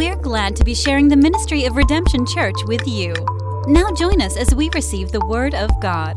We're glad to be sharing the ministry of Redemption Church with you. Now join us as we receive the Word of God.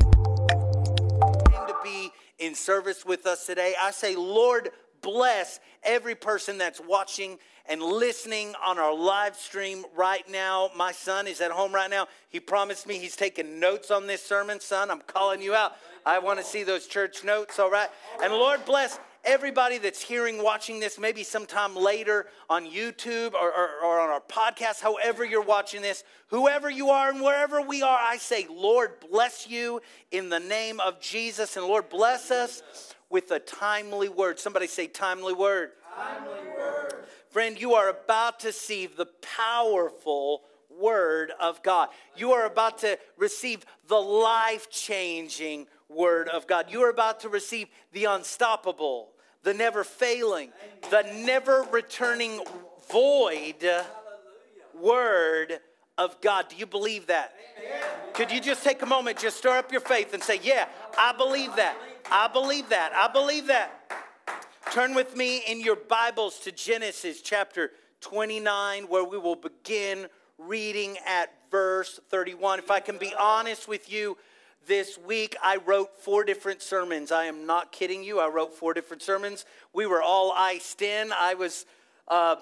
to be in service with us today. I say, Lord, bless every person that's watching and listening on our live stream right now. My son is at home right now. He promised me he's taking notes on this sermon. Son, I'm calling you out. I want to see those church notes, all right? And Lord, bless everybody that's hearing, watching this, maybe sometime later on YouTube or, or, or, on our podcast, however you're watching this, whoever you are and wherever we are, I say, Lord, bless you in the name of Jesus. And Lord, bless us with a timely word. Somebody say, timely word. Timely word. Friend, you are about to see the powerful word of God. You are about to receive the life changing word of God. You are about to receive the unstoppable, the never failing, the never returning void word of God. Do you believe that? Could you just take a moment, just stir up your faith and say, Yeah, I believe that. I believe that. I believe that. Turn with me in your Bibles to Genesis chapter 29, where we will begin reading at verse 31. If I can be honest with you, this week I wrote four different sermons. I am not kidding you. I wrote four different sermons. We were all iced in. I was uh,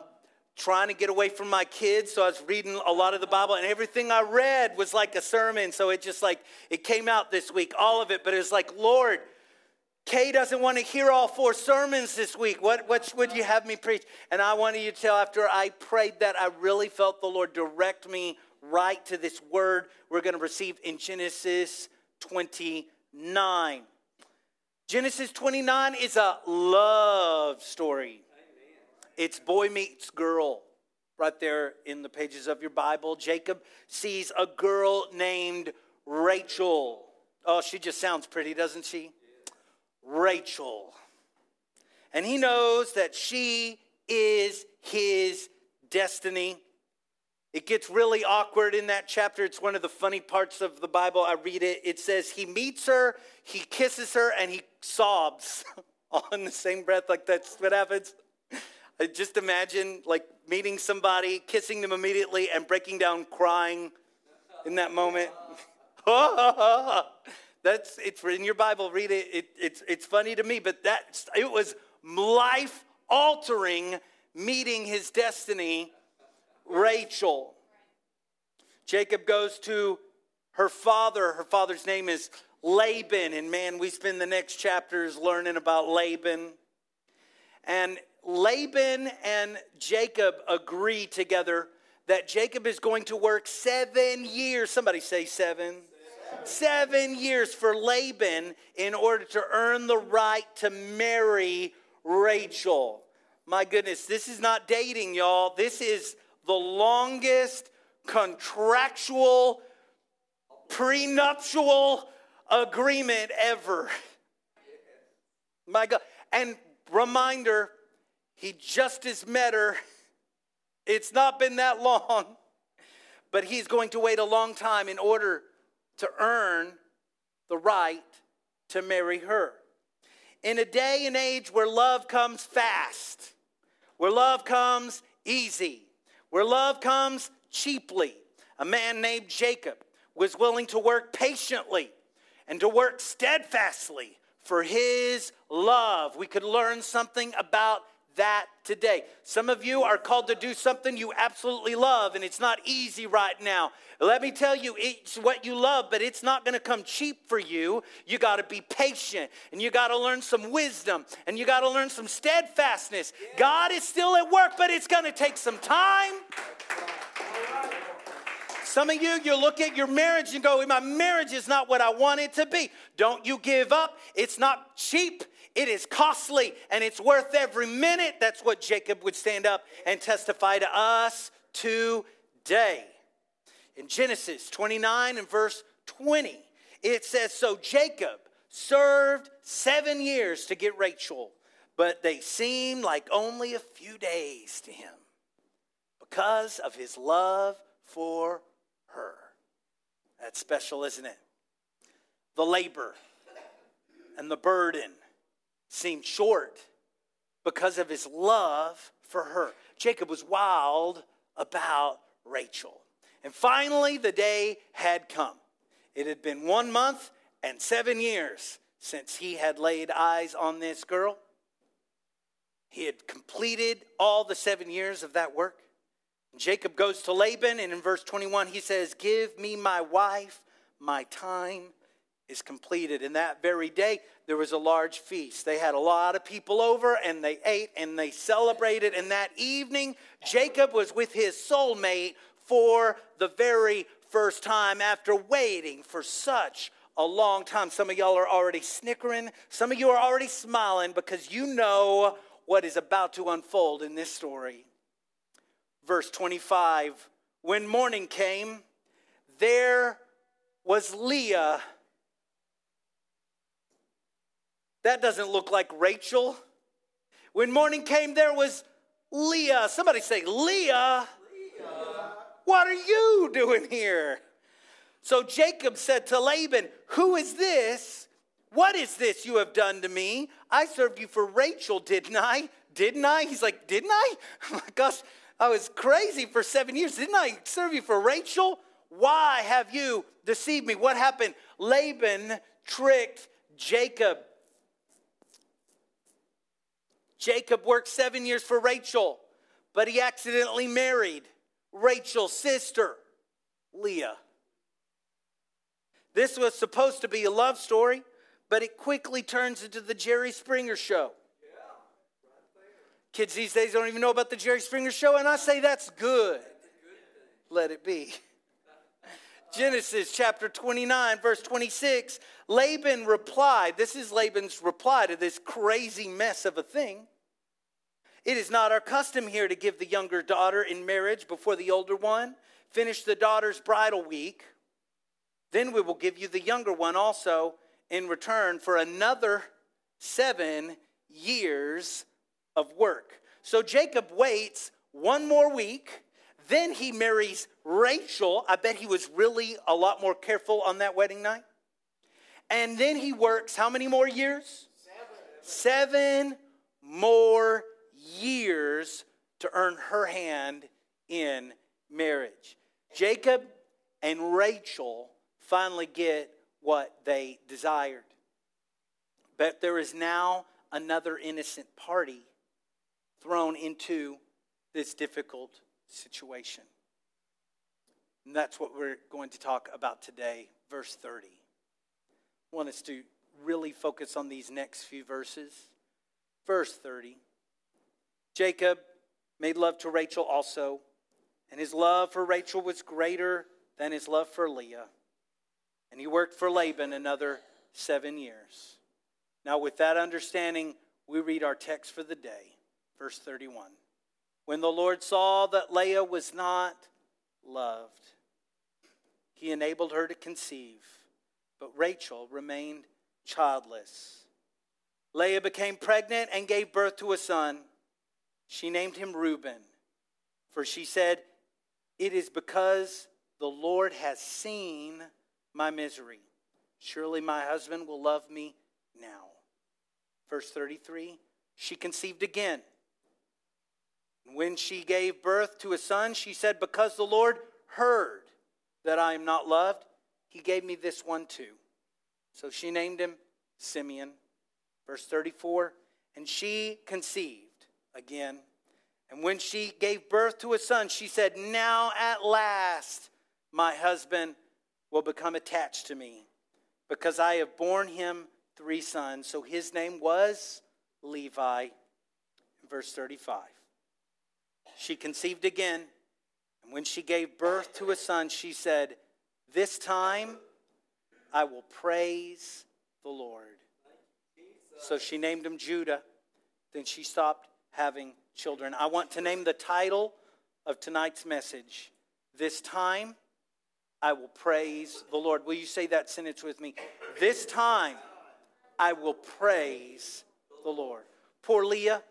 trying to get away from my kids, so I was reading a lot of the Bible, and everything I read was like a sermon. So it just like, it came out this week, all of it. But it was like, Lord, Kay doesn't want to hear all four sermons this week. What, what would you have me preach? And I wanted you to tell after I prayed that, I really felt the Lord direct me right to this word we're going to receive in Genesis 29. Genesis 29 is a love story. It's boy meets girl right there in the pages of your Bible. Jacob sees a girl named Rachel. Oh, she just sounds pretty, doesn't she? Rachel. And he knows that she is his destiny. It gets really awkward in that chapter. It's one of the funny parts of the Bible. I read it. It says he meets her, he kisses her, and he sobs in the same breath. Like that's what happens. I just imagine like meeting somebody, kissing them immediately, and breaking down crying in that moment. that's it's in your Bible. Read it. it it's it's funny to me, but that it was life altering meeting his destiny Rachel. Jacob goes to her father. Her father's name is Laban. And man, we spend the next chapters learning about Laban. And Laban and Jacob agree together that Jacob is going to work seven years. Somebody say seven. Seven, years for Laban in order to earn the right to marry Rachel. My goodness, this is not dating, y'all. This is the longest contractual prenuptial agreement ever. My God. And reminder, he just has met her. It's not been that long, but he's going to wait a long time in order to earn the right to marry her. In a day and age where love comes fast, where love comes easy, where love comes cheaply. A man named Jacob was willing to work patiently and to work steadfastly for his love. We could learn something about that today. Some of you are called to do something you absolutely love, and it's not easy right now. Let me tell you, it's what you love, but it's not to come cheap for you. You got to be patient, and you got to learn some wisdom, and you got to learn some steadfastness. God is still at work, but it's to take some time. Some of you, you look at your marriage and go, My marriage is not what I want it to be. Don't you give up. It's not cheap. It is costly and it's worth every minute. That's what Jacob would stand up and testify to us today. In Genesis 29 and verse 20, it says So Jacob served seven years to get Rachel, but they seemed like only a few days to him because of his love for her. That's special, isn't it? The labor and the burden seemed short because of his love for her. Jacob was wild about Rachel. And finally, the day had come. It had been one month and seven years since he had laid eyes on this girl. He had completed all the seven years of that work. Jacob goes to Laban, and in verse 21, he says, Give me my wife, my time is completed. And that very day, there was a large feast. They had a lot of people over, and they ate and they celebrated. And that evening, Jacob was with his soulmate for the very first time after waiting for such a long time. Some of y'all are already snickering, some of you are already smiling because you know what is about to unfold in this story. Verse 25 When morning came, there was Leah. That doesn't look like Rachel. When morning came, there was Leah. Somebody say, Leah. Leah. What are you doing here? So Jacob said to Laban, Who is this? What is this you have done to me? I served you for Rachel, didn't I? Didn't I? He's like, Didn't I? My gosh, I was crazy for seven years. Didn't I serve you for Rachel? Why have you deceived me? What happened? Laban tricked Jacob. Jacob worked seven years for Rachel, but he accidentally married Rachel's sister, Leah. This was supposed to be a love story, but it quickly turns into the Jerry Springer show. Kids these days don't even know about the Jerry Springer show, and I say that's good. Let it be. Genesis chapter 29, verse 26. Laban replied, This is Laban's reply to this crazy mess of a thing. It is not our custom here to give the younger daughter in marriage before the older one. Finish the daughter's bridal week. Then we will give you the younger one also in return for another seven years of work. So Jacob waits one more week. Then he marries Rachel. I bet he was really a lot more careful on that wedding night. And then he works how many more years? Seven, Seven more years to earn her hand in marriage. Jacob and Rachel finally get what they desired. But there is now another innocent party thrown into this difficult situation. And that's what we're going to talk about today, verse 30. I want us to really focus on these next few verses. Verse 30 Jacob made love to Rachel also, and his love for Rachel was greater than his love for Leah. And he worked for Laban another seven years. Now, with that understanding, we read our text for the day, verse 31. When the Lord saw that Leah was not loved, he enabled her to conceive, but Rachel remained childless. Leah became pregnant and gave birth to a son. She named him Reuben, for she said, It is because the Lord has seen my misery. Surely my husband will love me now. Verse 33 She conceived again. When she gave birth to a son, she said, Because the Lord heard that I am not loved, he gave me this one too. So she named him Simeon. Verse 34 And she conceived again. And when she gave birth to a son, she said, Now at last my husband will become attached to me because I have borne him three sons. So his name was Levi. Verse 35. She conceived again, and when she gave birth to a son, she said, This time I will praise the Lord. So she named him Judah. Then she stopped having children. I want to name the title of tonight's message This Time I will praise the Lord. Will you say that sentence with me? This time I will praise the Lord. Poor Leah.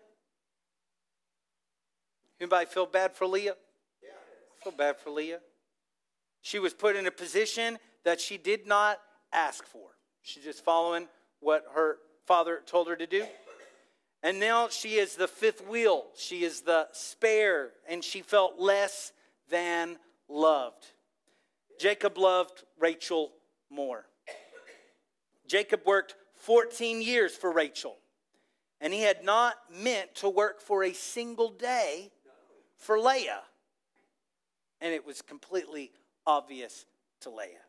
Anybody feel bad for Leah? I feel bad for Leah. She was put in a position that she did not ask for. She's just following what her father told her to do. And now she is the fifth wheel. She is the spare, and she felt less than loved. Jacob loved Rachel more. Jacob worked 14 years for Rachel, and he had not meant to work for a single day for Leah. And it was completely obvious to Leah.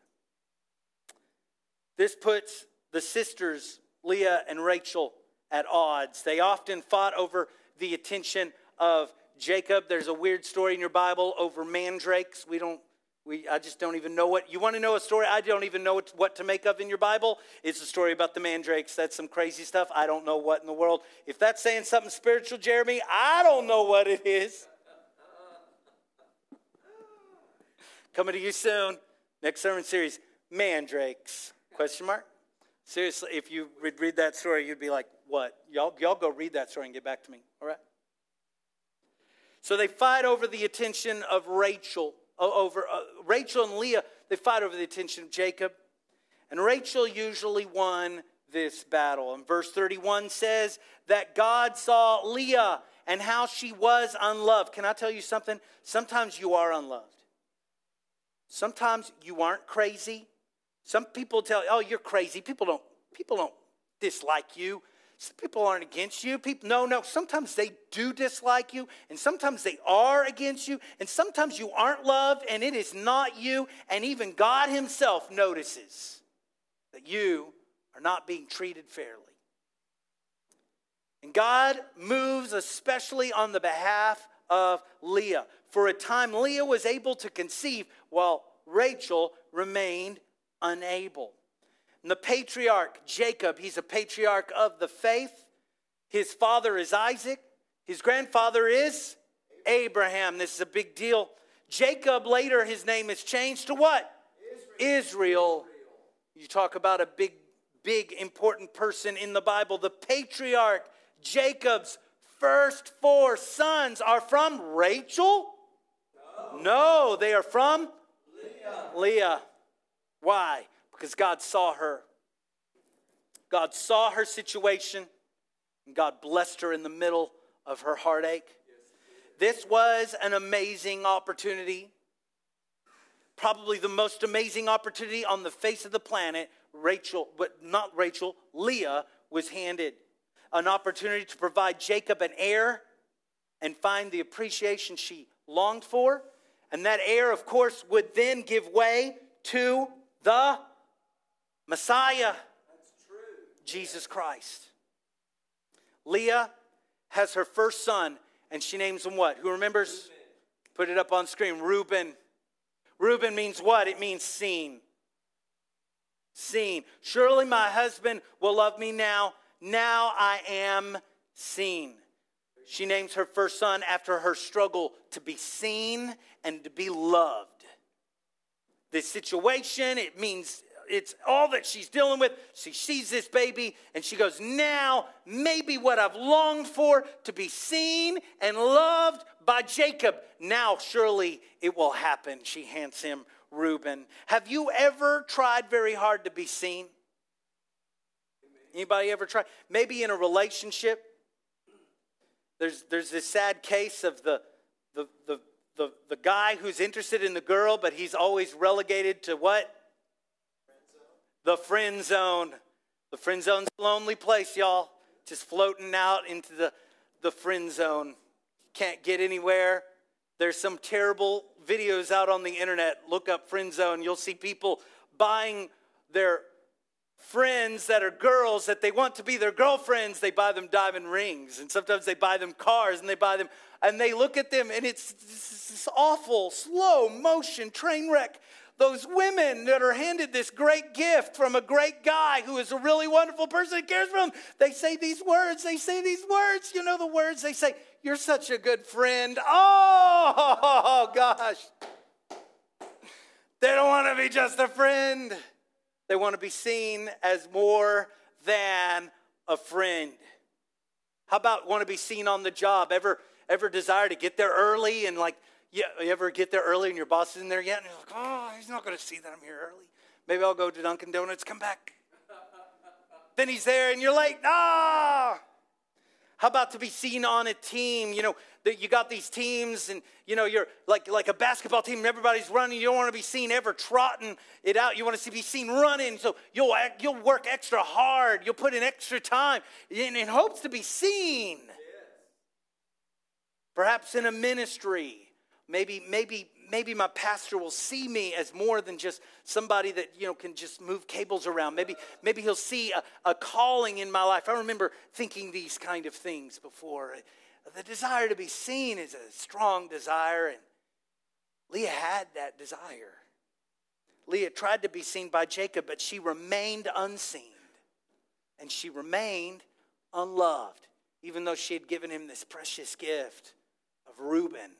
This puts the sisters, Leah and Rachel, at odds. They often fought over the attention of Jacob. There's a weird story in your Bible over mandrakes. We don't we, I just don't even know what. You want to know a story I don't even know what, to make of in your Bible? It's a story about the mandrakes. That's some crazy stuff. I don't know what in the world. If that's saying something spiritual, Jeremy, I don't know what it is. Coming to you soon. Next sermon series, mandrakes. Question mark? Seriously, if you read that story, you'd be like, what? Y'all, y'all go read that story and get back to me, all right? So they fight over the attention of Rachel, over uh, Rachel and Leah. They fight over the attention of Jacob. And Rachel usually won this battle. And verse 31 says that God saw Leah and how she was unloved. Can I tell you something? Sometimes you are unloved. Sometimes you aren't crazy. Some people tell, "Oh, you're crazy." People don't people don't dislike you. Some people aren't against you. People no, no, sometimes they do dislike you and sometimes they are against you and sometimes you aren't loved and it is not you and even God himself notices that you are not being treated fairly. And God moves especially on the behalf of Leah. For a time, Leah was able to conceive while Rachel remained unable. And the patriarch, Jacob, he's a patriarch of the faith. His father is Isaac. His grandfather is Abraham. This is a big deal. Jacob, later, his name is changed to what? Israel. Israel. You talk about a big, big, important person in the Bible. The patriarch, Jacob's first four sons are from Rachel? No, no they are from Leah. Leah. Why? Because God saw her. God saw her situation, and God blessed her in the middle of her heartache. This was an amazing opportunity. Probably the most amazing opportunity on the face of the planet. Rachel, but not Rachel, Leah was handed an opportunity to provide Jacob an heir and find the appreciation she longed for. And that heir, of course, would then give way to the Messiah, Jesus Christ. Leah has her first son, and she names him what? Who remembers? Reuben. Put it up on screen. Reuben. Reuben means what? It means seen. Seen. Surely my husband will love me now. Now I am seen. She names her first son after her struggle to be seen and to be loved. This situation, it means it's all that she's dealing with. She sees this baby and she goes, Now, maybe what I've longed for to be seen and loved by Jacob, now surely it will happen. She hands him Reuben. Have you ever tried very hard to be seen? Anybody ever try? Maybe in a relationship. There's, there's this sad case of the, the, the, the, the guy who's interested in the girl, but he's always relegated to what? The friend zone. The friend zone's a lonely place, y'all. Just floating out into the, the friend zone. Can't get anywhere. There's some terrible videos out on the internet. Look up friend zone. You'll see people buying their friends that are girls that they want to be their girlfriends. They buy them diamond rings. And sometimes they buy them cars and they buy them, and they look at them and it's this awful, slow motion train wreck those women that are handed this great gift from a great guy who is a really wonderful person and cares for them, they say these words. They say these words. You know the words they say, You're such a good friend. Oh, gosh. They don't want to be just a friend, they want to be seen as more than a friend. How about want to be seen on the job? Ever ever desire to get there early and like yeah, you, ever get there early and your boss isn't there yet? And you're like, oh, he's not going to see that I'm here early. Maybe I'll go to Dunkin' Donuts, come back. then he's there and you're late. Ah! How about to be seen on a team? You know, that you got these teams and you know you're like like a basketball team and everybody's running. You don't want to be seen ever trotting it out. You want to be seen running. So you'll you'll work extra hard. You'll put in extra time in, in hopes to be seen. Perhaps in a ministry, maybe maybe maybe my pastor will see me as more than just somebody that you know can just move cables around. Maybe maybe he'll see a, a calling in my life. I remember thinking these kind of things before. The desire to be seen is a strong desire and leah had that desire. Leah tried to be seen by jacob but she remained unseen and she remained unloved even though she had given him this precious gift of reuben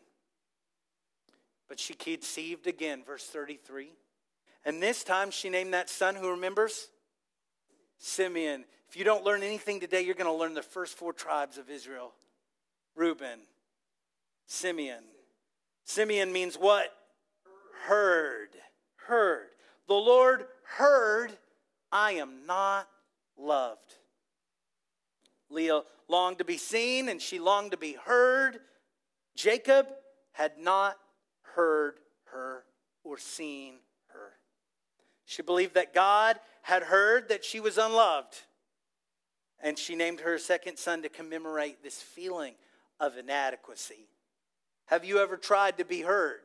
but she conceived again, verse 33. And this time she named that son who remembers? Simeon. If you don't learn anything today, you're going to learn the first four tribes of Israel Reuben, Simeon. Simeon means what? Heard. Heard. The Lord heard, I am not loved. Leah longed to be seen and she longed to be heard. Jacob had not heard her or seen her. She believed that God had heard that she was unloved. And she named her second son to commemorate this feeling of inadequacy. Have you ever tried to be heard?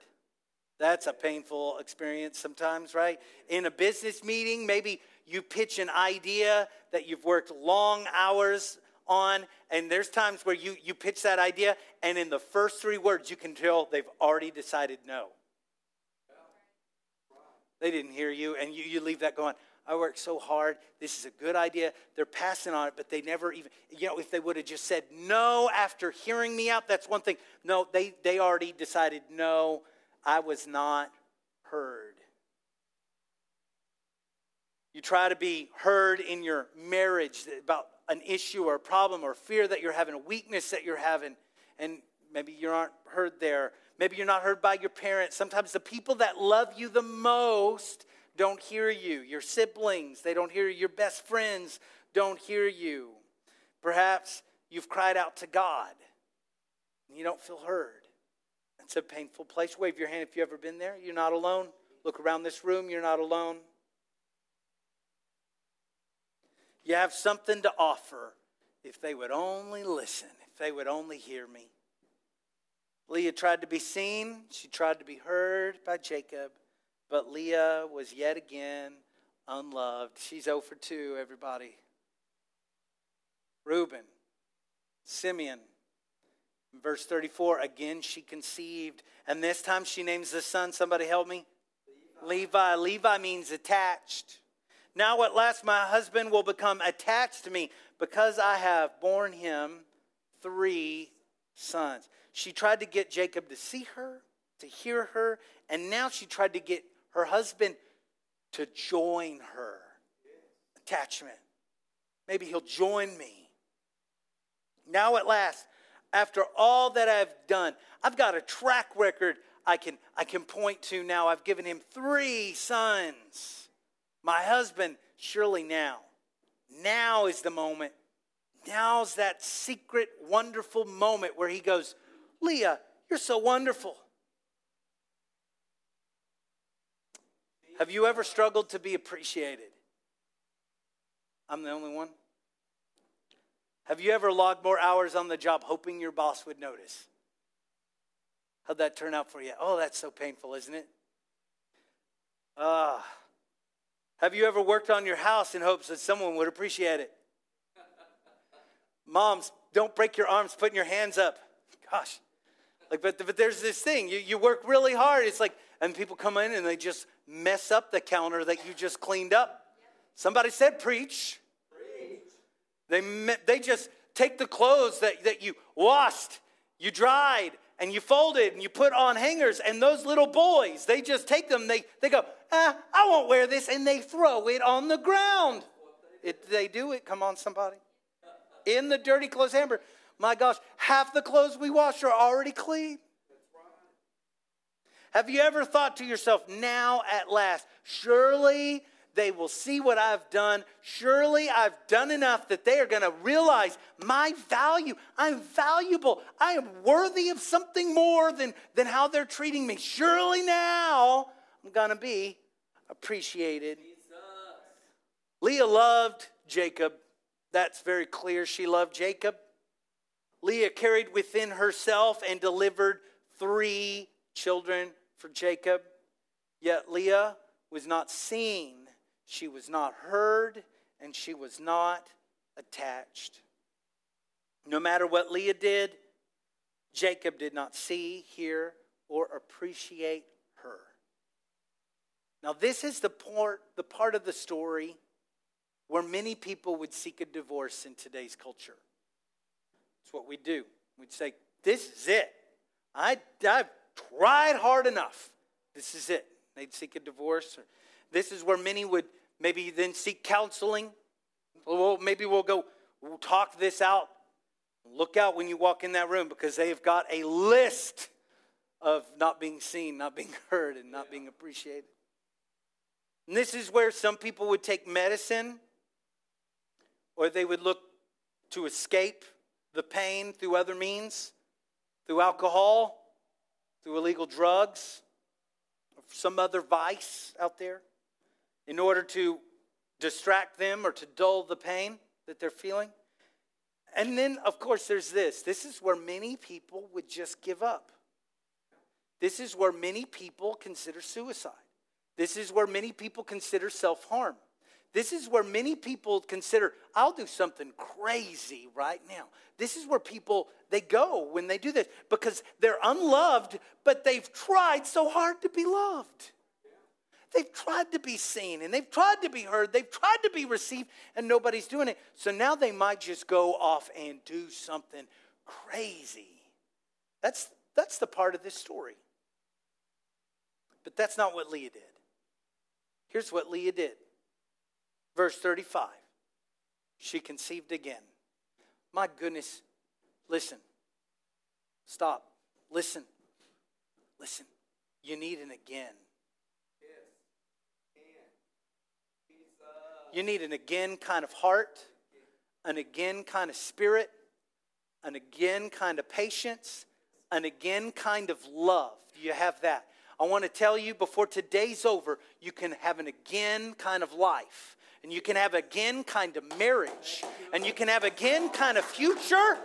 That's a painful experience sometimes, right? In a business meeting, maybe you pitch an idea that you've worked long hours on, and there's times where you, you pitch that idea, and in the first three words, you can tell they've already decided no. They didn't hear you, and you, you leave that going, I worked so hard. This is a good idea. They're passing on it, but they never even, you know, if they would have just said no after hearing me out, that's one thing. No, they, they already decided no, I was not heard. You try to be heard in your marriage about an issue or a problem or fear that you're having, a weakness that you're having, and maybe you aren't heard there. Maybe you're not heard by your parents. Sometimes the people that love you the most don't hear you. Your siblings, they don't hear you. Your best friends don't hear you. Perhaps you've cried out to God and you don't feel heard. It's a painful place. Wave your hand if you've ever been there. You're not alone. Look around this room. You're not alone. You have something to offer if they would only listen, if they would only hear me. Leah tried to be seen, she tried to be heard by Jacob, but Leah was yet again unloved. She's 0 for 2, everybody. Reuben, Simeon. Verse 34, again she conceived, and this time she names the son. Somebody help me. Levi. Levi, Levi means attached. Now at last my husband will become attached to me because I have borne him three sons. She tried to get Jacob to see her, to hear her, and now she tried to get her husband to join her. Attachment. Maybe he'll join me. Now at last, after all that I've done, I've got a track record I can, I can point to now. I've given him three sons. My husband, surely now. Now is the moment. Now's that secret, wonderful moment where he goes, Leah, you're so wonderful. Have you ever struggled to be appreciated? I'm the only one. Have you ever logged more hours on the job hoping your boss would notice? How'd that turn out for you? Oh, that's so painful, isn't it? Ah. Uh, have you ever worked on your house in hopes that someone would appreciate it? Moms, don't break your arms putting your hands up. Gosh. Like, but, but there's this thing. You, you work really hard. It's like, and people come in and they just mess up the counter that you just cleaned up. Somebody said, preach. preach. They, they just take the clothes that, that you washed, you dried, and you fold it and you put on hangers and those little boys they just take them they, they go ah, i won't wear this and they throw it on the ground. It, they do it come on somebody. In the dirty clothes hamper my gosh half the clothes we wash are already clean. Have you ever thought to yourself now at last surely They will see what I've done. Surely I've done enough that they are going to realize my value. I'm valuable. I am worthy of something more than, than how they're treating me. Surely now I'm going to be appreciated. Leah loved Jacob. That's very clear. She loved Jacob. Leah carried within herself and delivered three children for Jacob. Yet Leah was not seen, she was not heard, and she was not attached. No matter what Leah did, Jacob did not see, hear, or appreciate her. Now, this is the part, the part of the story where many people would seek a divorce in today's culture. It's what we do. We'd say, This is it. I, I've tried hard enough. This is it. They'd seek a divorce. This is where many would maybe then seek counseling. Well, maybe we'll go, we'll talk this out. Look out when you walk in that room because they've got a list of not being seen, not being heard, and not being appreciated. And this is where some people would take medicine or they would look to escape the pain through other means, through alcohol, through illegal drugs, or some other vice out there, in order to distract them or to dull the pain that they're feeling. And then, of course, there's this this is where many people would just give up. This is where many people consider suicide. This is where many people consider self harm. This is where many people consider, I'll do something crazy right now. This is where people they go when they do this because they're unloved, but they've tried so hard to be loved. They've tried to be seen and they've tried to be heard. They've tried to be received and nobody's doing it. So now they might just go off and do something crazy. That's, that's the part of this story. But that's not what Leah did. Here's what Leah did Verse 35 She conceived again. My goodness, listen. Stop. Listen. Listen. You need an again. You need an again kind of heart, an again kind of spirit, an again kind of patience, an again kind of love. Do you have that? I want to tell you before today's over, you can have an again kind of life and you can have again kind of marriage, and you can have again kind of future.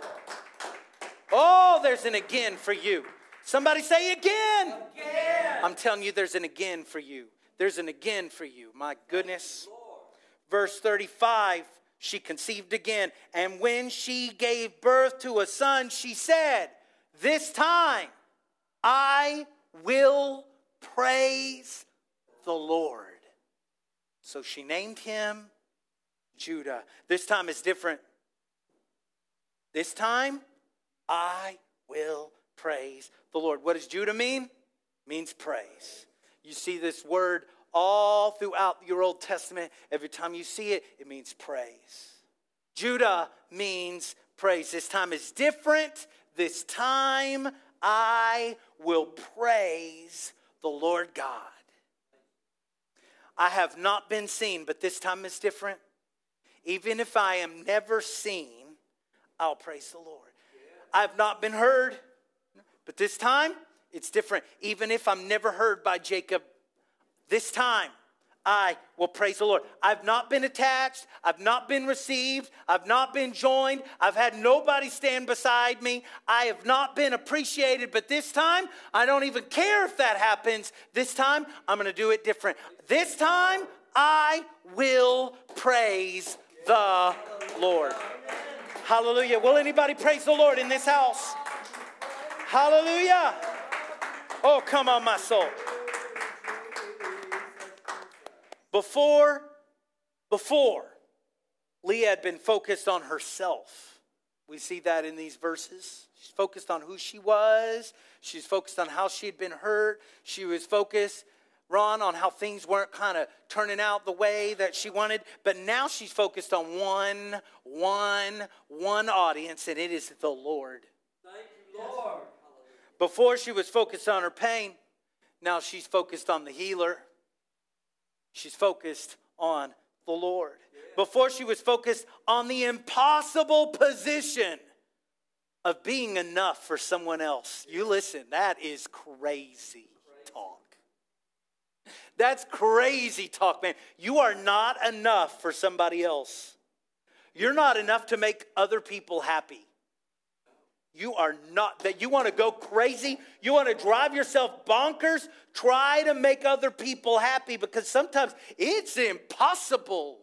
Oh, there's an again for you. Somebody say again. again. I'm telling you, there's an again for you. There's an again for you. My goodness. Verse 35 she conceived again, and when she gave birth to a son, she said, This time I will praise the Lord. So she named him Judah. This time is different. This time, I will praise the Lord. What does Judah mean? Means praise. You see this word all throughout your Old Testament. Every time you see it, it means praise. Judah means praise. This time is different. This time I will praise the Lord God. I have not been seen, but this time is different. Even if I am never seen, I'll praise the Lord. I have not been heard, but this time it's different. Even if I'm never heard by Jacob, this time I will praise the Lord. I've not been attached. I've not been received. I've not been joined. I've had nobody stand beside me. I have not been appreciated. But this time, I don't even care if that happens. This time, I'm going to do it different. This time, I will praise the Lord. Hallelujah. Will anybody praise the Lord in this house? Hallelujah. Oh, come on, my soul. Before, before, Leah had been focused on herself. We see that in these verses. She's focused on who she was. She's focused on how she had been hurt. She was focused, Ron, on how things weren't kind of turning out the way that she wanted. But now she's focused on one, one, one audience, and it is the Lord. Thank you, Lord. Before she was focused on her pain, now she's focused on the healer. She's focused on the Lord. Before she was focused on the impossible position of being enough for someone else. You listen, that is crazy talk. That's crazy talk, man. You are not enough for somebody else. You're not enough to make other people happy. You are not, that you want to go crazy, you want to drive yourself bonkers, try to make other people happy because sometimes it's impossible.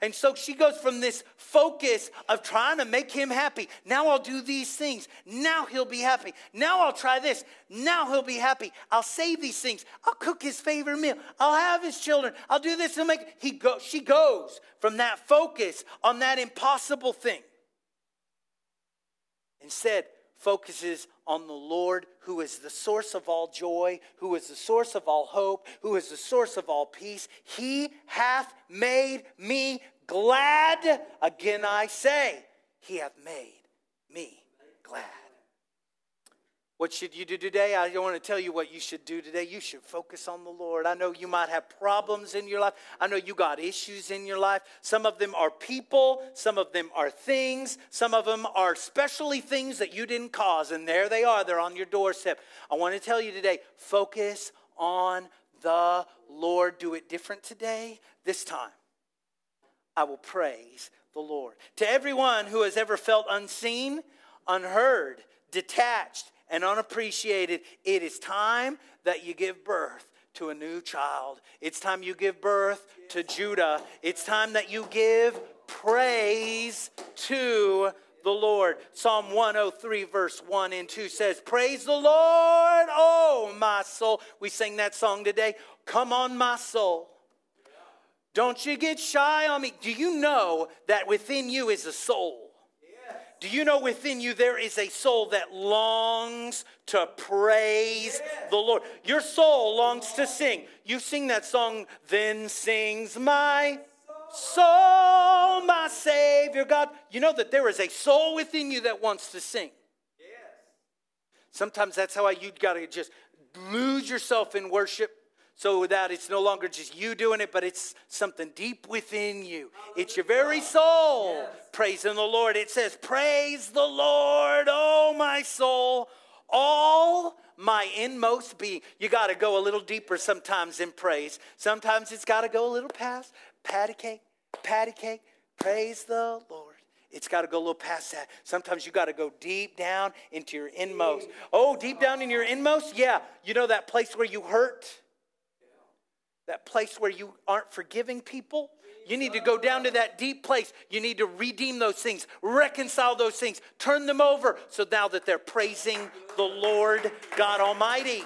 And so she goes from this focus of trying to make him happy. Now I'll do these things. Now he'll be happy. Now I'll try this. Now he'll be happy. I'll say these things. I'll cook his favorite meal. I'll have his children. I'll do this and make he go she goes from that focus on that impossible thing Instead, focuses on the Lord, who is the source of all joy, who is the source of all hope, who is the source of all peace. He hath made me glad. Again, I say, He hath made me glad. What should you do today? I don't want to tell you what you should do today. You should focus on the Lord. I know you might have problems in your life. I know you got issues in your life. Some of them are people, some of them are things, some of them are specially things that you didn't cause. And there they are, they're on your doorstep. I want to tell you today focus on the Lord. Do it different today, this time. I will praise the Lord. To everyone who has ever felt unseen, unheard, detached, and unappreciated, it is time that you give birth to a new child. It's time you give birth to Judah. It's time that you give praise to the Lord. Psalm 103, verse 1 and 2 says, Praise the Lord, oh my soul. We sing that song today. Come on, my soul. Don't you get shy on me. Do you know that within you is a soul? Do you know within you there is a soul that longs to praise the Lord? Your soul longs to sing. You sing that song, then sings my soul, my Savior God. You know that there is a soul within you that wants to sing. Yes. Sometimes that's how I, You've got to just lose yourself in worship so that it's no longer just you doing it, but it's something deep within you. It's your very soul yes. praising the Lord. It says, Praise the Lord, oh my soul, all my inmost being. You got to go a little deeper sometimes in praise. Sometimes it's got to go a little past patty cake, patty cake, praise the Lord. It's got to go a little past that. Sometimes you got to go deep down into your inmost. Oh, deep down in your inmost? Yeah. You know that place where you hurt? That place where you aren't forgiving people. You need to go down to that deep place. You need to redeem those things, reconcile those things, turn them over so now that they're praising the Lord God Almighty.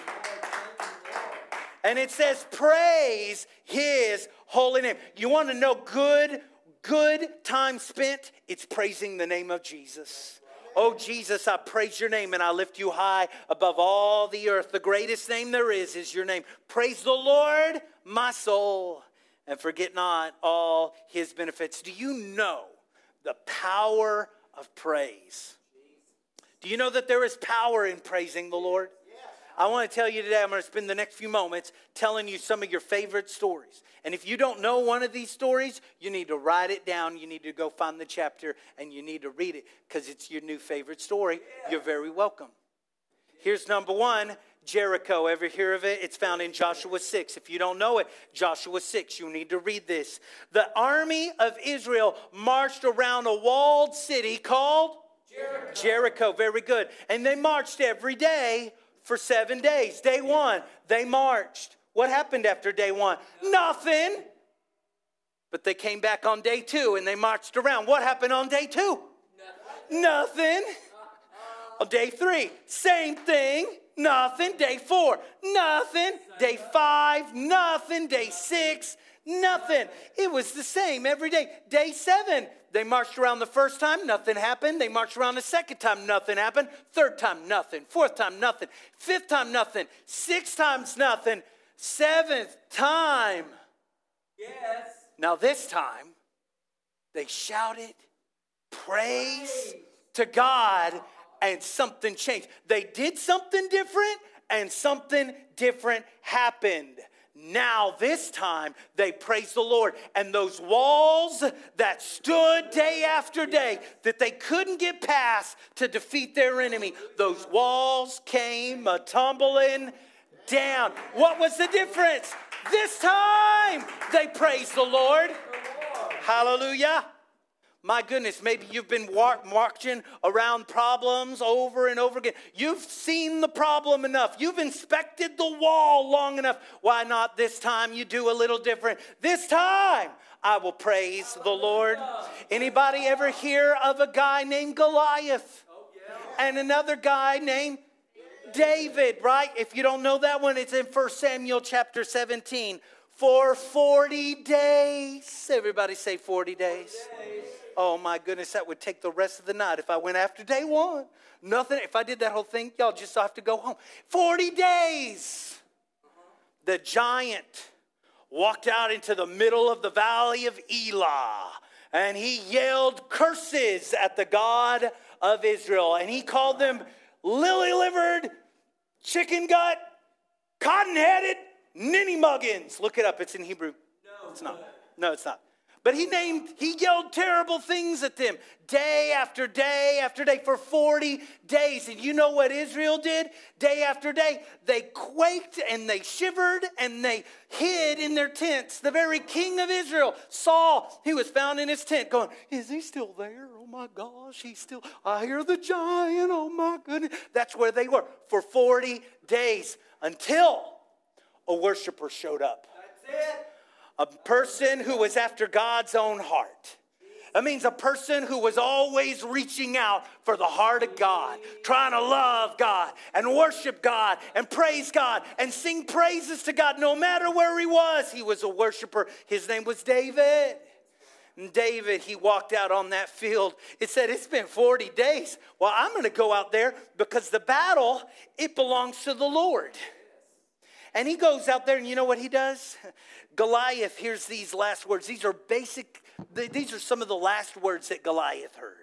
And it says, Praise His holy name. You want to know good, good time spent? It's praising the name of Jesus. Oh, Jesus, I praise your name and I lift you high above all the earth. The greatest name there is is your name. Praise the Lord, my soul, and forget not all his benefits. Do you know the power of praise? Do you know that there is power in praising the Lord? I want to tell you today, I'm going to spend the next few moments telling you some of your favorite stories. And if you don't know one of these stories, you need to write it down. You need to go find the chapter and you need to read it because it's your new favorite story. You're very welcome. Here's number one Jericho. Ever hear of it? It's found in Joshua 6. If you don't know it, Joshua 6, you need to read this. The army of Israel marched around a walled city called Jericho. Jericho. Very good. And they marched every day for seven days. Day one, they marched. What happened after day one? Nothing. But they came back on day two and they marched around. What happened on day two? Nothing. Nothing. Day three, same thing. Nothing. Day four, nothing. Day five, nothing. Day six, nothing. It was the same every day. Day seven, they marched around the first time, nothing happened. They marched around the second time, nothing happened. Third time, nothing. Fourth time, nothing. Fifth time, nothing. Six times, nothing. Seventh time. Yes. Now, this time, they shouted praise, praise. to God, and something changed. They did something different, and something different happened. Now, this time, they praised the Lord. And those walls that stood day after day, that they couldn't get past to defeat their enemy, those walls came a tumbling down. What was the difference? This time, they praised the Lord. Hallelujah. My goodness, maybe you've been marching around problems over and over again. You've seen the problem enough. You've inspected the wall long enough. Why not this time you do a little different? This time I will praise the Lord. Anybody ever hear of a guy named Goliath and another guy named David, right? If you don't know that one, it's in 1 Samuel chapter 17. For 40 days. Everybody say 40 days. 40 days. Oh my goodness, that would take the rest of the night if I went after day one. Nothing, if I did that whole thing, y'all just have to go home. 40 days. The giant walked out into the middle of the valley of Elah and he yelled curses at the God of Israel and he called them lily livered, chicken gut, cotton headed, ninny muggins. Look it up, it's in Hebrew. No, it's not. No, it's not. But he named, he yelled terrible things at them day after day after day for 40 days. And you know what Israel did? Day after day, they quaked and they shivered and they hid in their tents. The very king of Israel, Saul, he was found in his tent going, Is he still there? Oh my gosh, he's still, I hear the giant. Oh my goodness. That's where they were for 40 days until a worshiper showed up. That's it a person who was after God's own heart. That means a person who was always reaching out for the heart of God, trying to love God and worship God and praise God and sing praises to God no matter where he was. He was a worshiper. His name was David. And David, he walked out on that field. It said, It's been 40 days. Well, I'm going to go out there because the battle, it belongs to the Lord. And he goes out there, and you know what he does? Goliath hears these last words. These are basic, these are some of the last words that Goliath heard.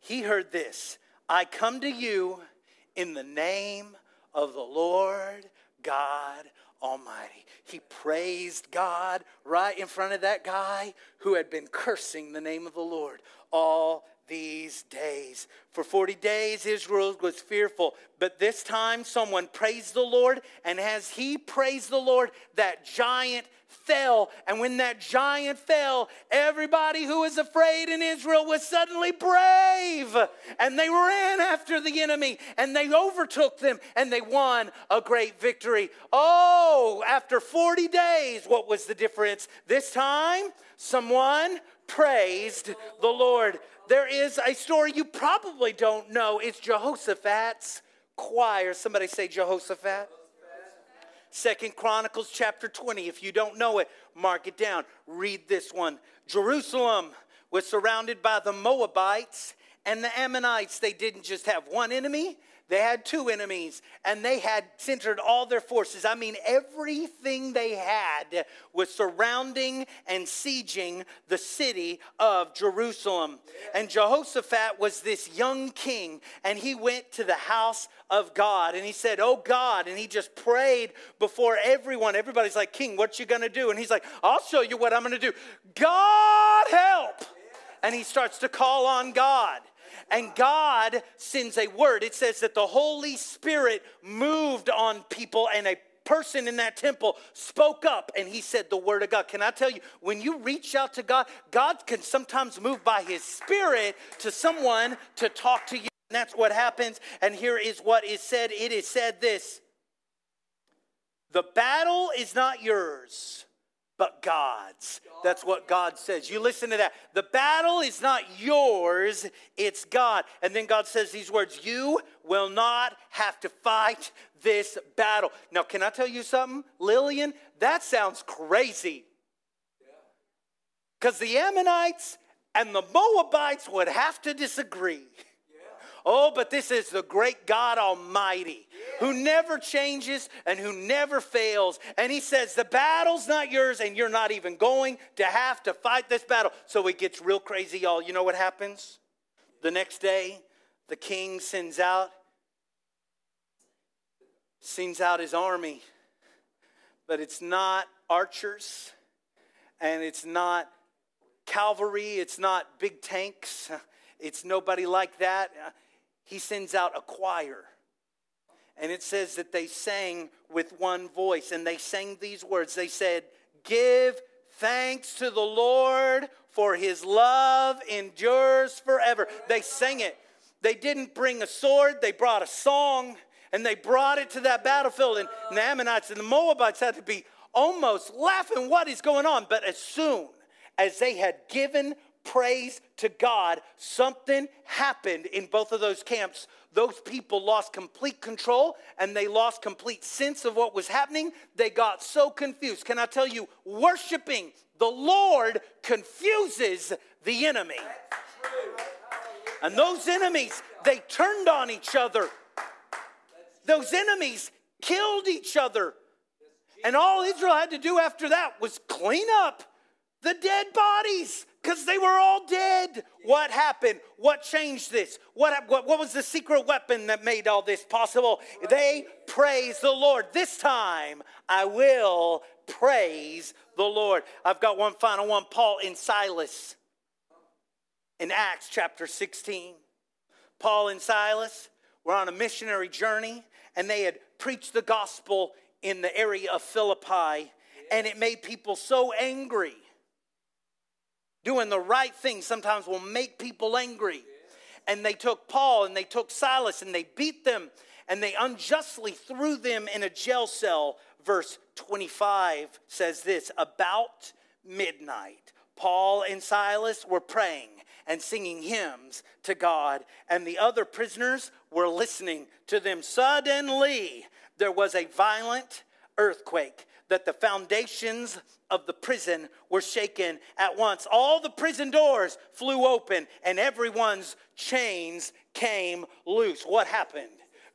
He heard this I come to you in the name of the Lord God Almighty. He praised God right in front of that guy who had been cursing the name of the Lord all these days. For 40 days, Israel was fearful, but this time someone praised the Lord, and as he praised the Lord, that giant fell. And when that giant fell, everybody who was afraid in Israel was suddenly brave. And they ran after the enemy and they overtook them and they won a great victory. Oh, after 40 days, what was the difference? This time, someone praised the Lord. There is a story you probably don't know. It's Jehoshaphat's choir. Somebody say Jehoshaphat. Second Chronicles chapter 20. If you don't know it, mark it down. Read this one. Jerusalem was surrounded by the Moabites and the Ammonites. They didn't just have one enemy, they had two enemies, and they had centered all their forces. I mean, everything they had was surrounding and sieging the city of Jerusalem. And Jehoshaphat was this young king, and he went to the house of God, and he said, Oh God, and he just prayed before everyone. Everybody's like, King, what you gonna do? And he's like, I'll show you what I'm gonna do. God help! And he starts to call on God and God sends a word. It says that the Holy Spirit moved on people and a person in that temple spoke up and he said the word of God. Can I tell you, when you reach out to God, God can sometimes move by his spirit to someone to talk to you. And that's what happens. And here is what is said it is said this The battle is not yours, but God's. That's what God says. You listen to that. The battle is not yours, it's God. And then God says these words You will not have to fight this battle. Now, can I tell you something, Lillian? That sounds crazy. Because the Ammonites and the Moabites would have to disagree. Oh, but this is the great God Almighty who never changes and who never fails. And he says, The battle's not yours, and you're not even going to have to fight this battle. So it gets real crazy, y'all. You know what happens? The next day, the king sends out sends out his army but it's not archers and it's not cavalry, it's not big tanks, it's nobody like that. He sends out a choir. And it says that they sang with one voice, and they sang these words. They said, Give thanks to the Lord, for his love endures forever. They sang it. They didn't bring a sword, they brought a song, and they brought it to that battlefield. And the Ammonites and the Moabites had to be almost laughing, What is going on? But as soon as they had given praise to God, something happened in both of those camps. Those people lost complete control and they lost complete sense of what was happening. They got so confused. Can I tell you, worshiping the Lord confuses the enemy. And those enemies, they turned on each other. Those enemies killed each other. And all Israel had to do after that was clean up the dead bodies because they were all dead. What happened? What changed this? What, what, what was the secret weapon that made all this possible? They praise the Lord. This time I will praise the Lord. I've got one final one Paul and Silas in Acts chapter 16. Paul and Silas were on a missionary journey and they had preached the gospel in the area of Philippi, and it made people so angry Doing the right thing sometimes will make people angry. And they took Paul and they took Silas and they beat them and they unjustly threw them in a jail cell. Verse 25 says this About midnight, Paul and Silas were praying and singing hymns to God, and the other prisoners were listening to them. Suddenly, there was a violent earthquake that the foundations of the prison were shaken at once. All the prison doors flew open and everyone's chains came loose. What happened?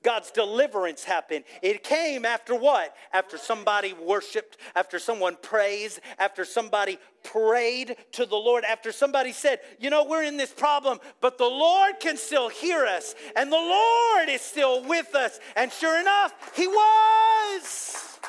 God's deliverance happened. It came after what? After somebody worshiped, after someone praised, after somebody prayed to the Lord, after somebody said, You know, we're in this problem, but the Lord can still hear us, and the Lord is still with us. And sure enough, He was.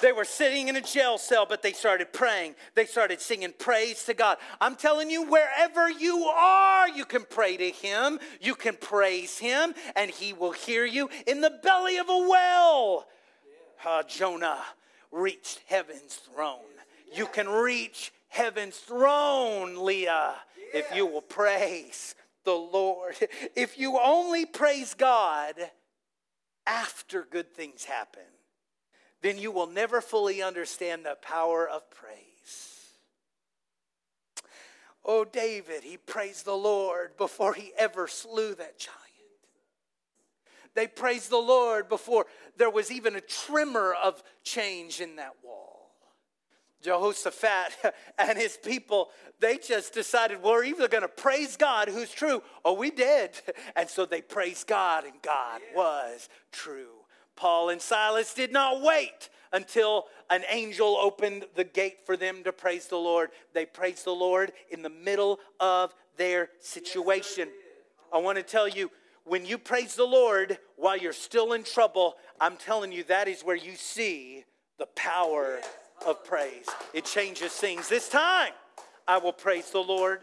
They were sitting in a jail cell, but they started praying. They started singing praise to God. I'm telling you, wherever you are, you can pray to Him, you can praise Him, and He will hear you. In the belly of a well, uh, Jonah reached heaven's throne. You can reach heaven's throne, Leah, if you will praise the Lord. If you only praise God after good things happen then you will never fully understand the power of praise. Oh, David, he praised the Lord before he ever slew that giant. They praised the Lord before there was even a tremor of change in that wall. Jehoshaphat and his people, they just decided, well, we're either going to praise God, who's true, or we did. And so they praised God, and God was true. Paul and Silas did not wait until an angel opened the gate for them to praise the Lord. They praised the Lord in the middle of their situation. I want to tell you, when you praise the Lord while you're still in trouble, I'm telling you, that is where you see the power of praise. It changes things. This time, I will praise the Lord.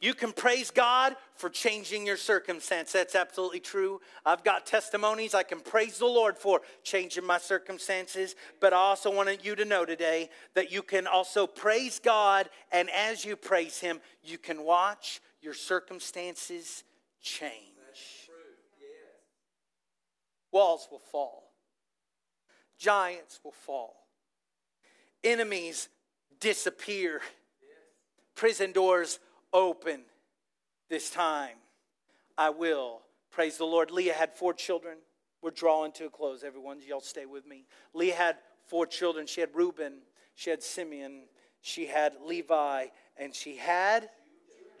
You can praise God for changing your circumstance. That's absolutely true. I've got testimonies I can praise the Lord for changing my circumstances. But I also wanted you to know today that you can also praise God, and as you praise Him, you can watch your circumstances change. Walls will fall, giants will fall, enemies disappear, prison doors open this time. I will. Praise the Lord. Leah had four children. We're drawing to a close, everyone. Y'all stay with me. Leah had four children. She had Reuben, she had Simeon, she had Levi, and she had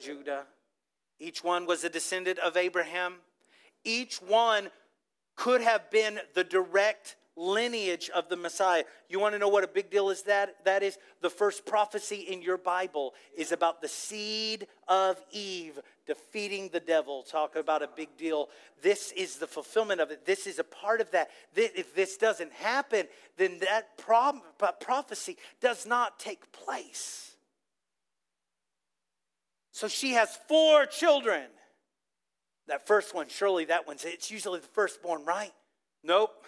Judah. Each one was a descendant of Abraham. Each one could have been the direct lineage of the Messiah. You want to know what a big deal is that? That is the first prophecy in your Bible is about the seed of Eve defeating the devil. Talk about a big deal. This is the fulfillment of it. This is a part of that. If this doesn't happen, then that prophecy does not take place. So she has four children. That first one, surely that one's, it's usually the firstborn, right? Nope.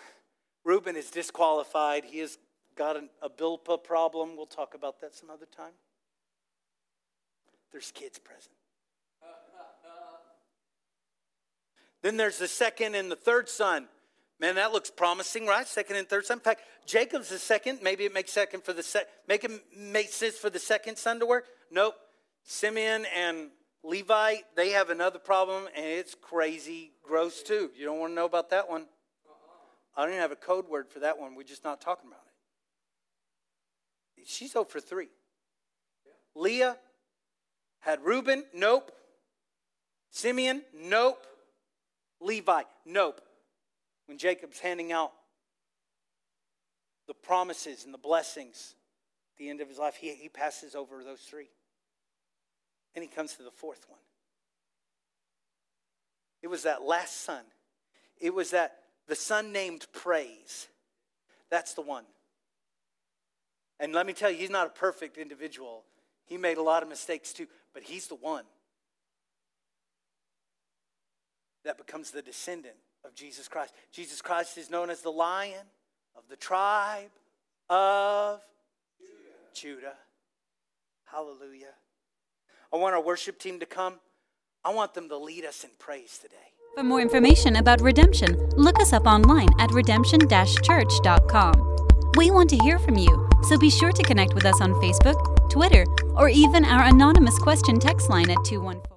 Reuben is disqualified. He has got an, a Bilpa problem. We'll talk about that some other time. There's kids present. then there's the second and the third son. Man, that looks promising, right? Second and third son. In fact, Jacob's the second. Maybe it makes second for the se- make it makes sense for the second son to work. Nope. Simeon and Levi, they have another problem, and it's crazy gross too. You don't want to know about that one. I don't even have a code word for that one. We're just not talking about it. She's 0 for 3. Leah had Reuben, nope. Simeon, nope. Levi, nope. When Jacob's handing out the promises and the blessings at the end of his life, he, he passes over those three. And he comes to the fourth one. It was that last son. It was that the son named Praise. That's the one. And let me tell you, he's not a perfect individual. He made a lot of mistakes too, but he's the one that becomes the descendant of Jesus Christ. Jesus Christ is known as the lion of the tribe of Judah. Judah. Hallelujah. I want our worship team to come. I want them to lead us in praise today. For more information about redemption, look us up online at redemption church.com. We want to hear from you, so be sure to connect with us on Facebook, Twitter, or even our anonymous question text line at 214.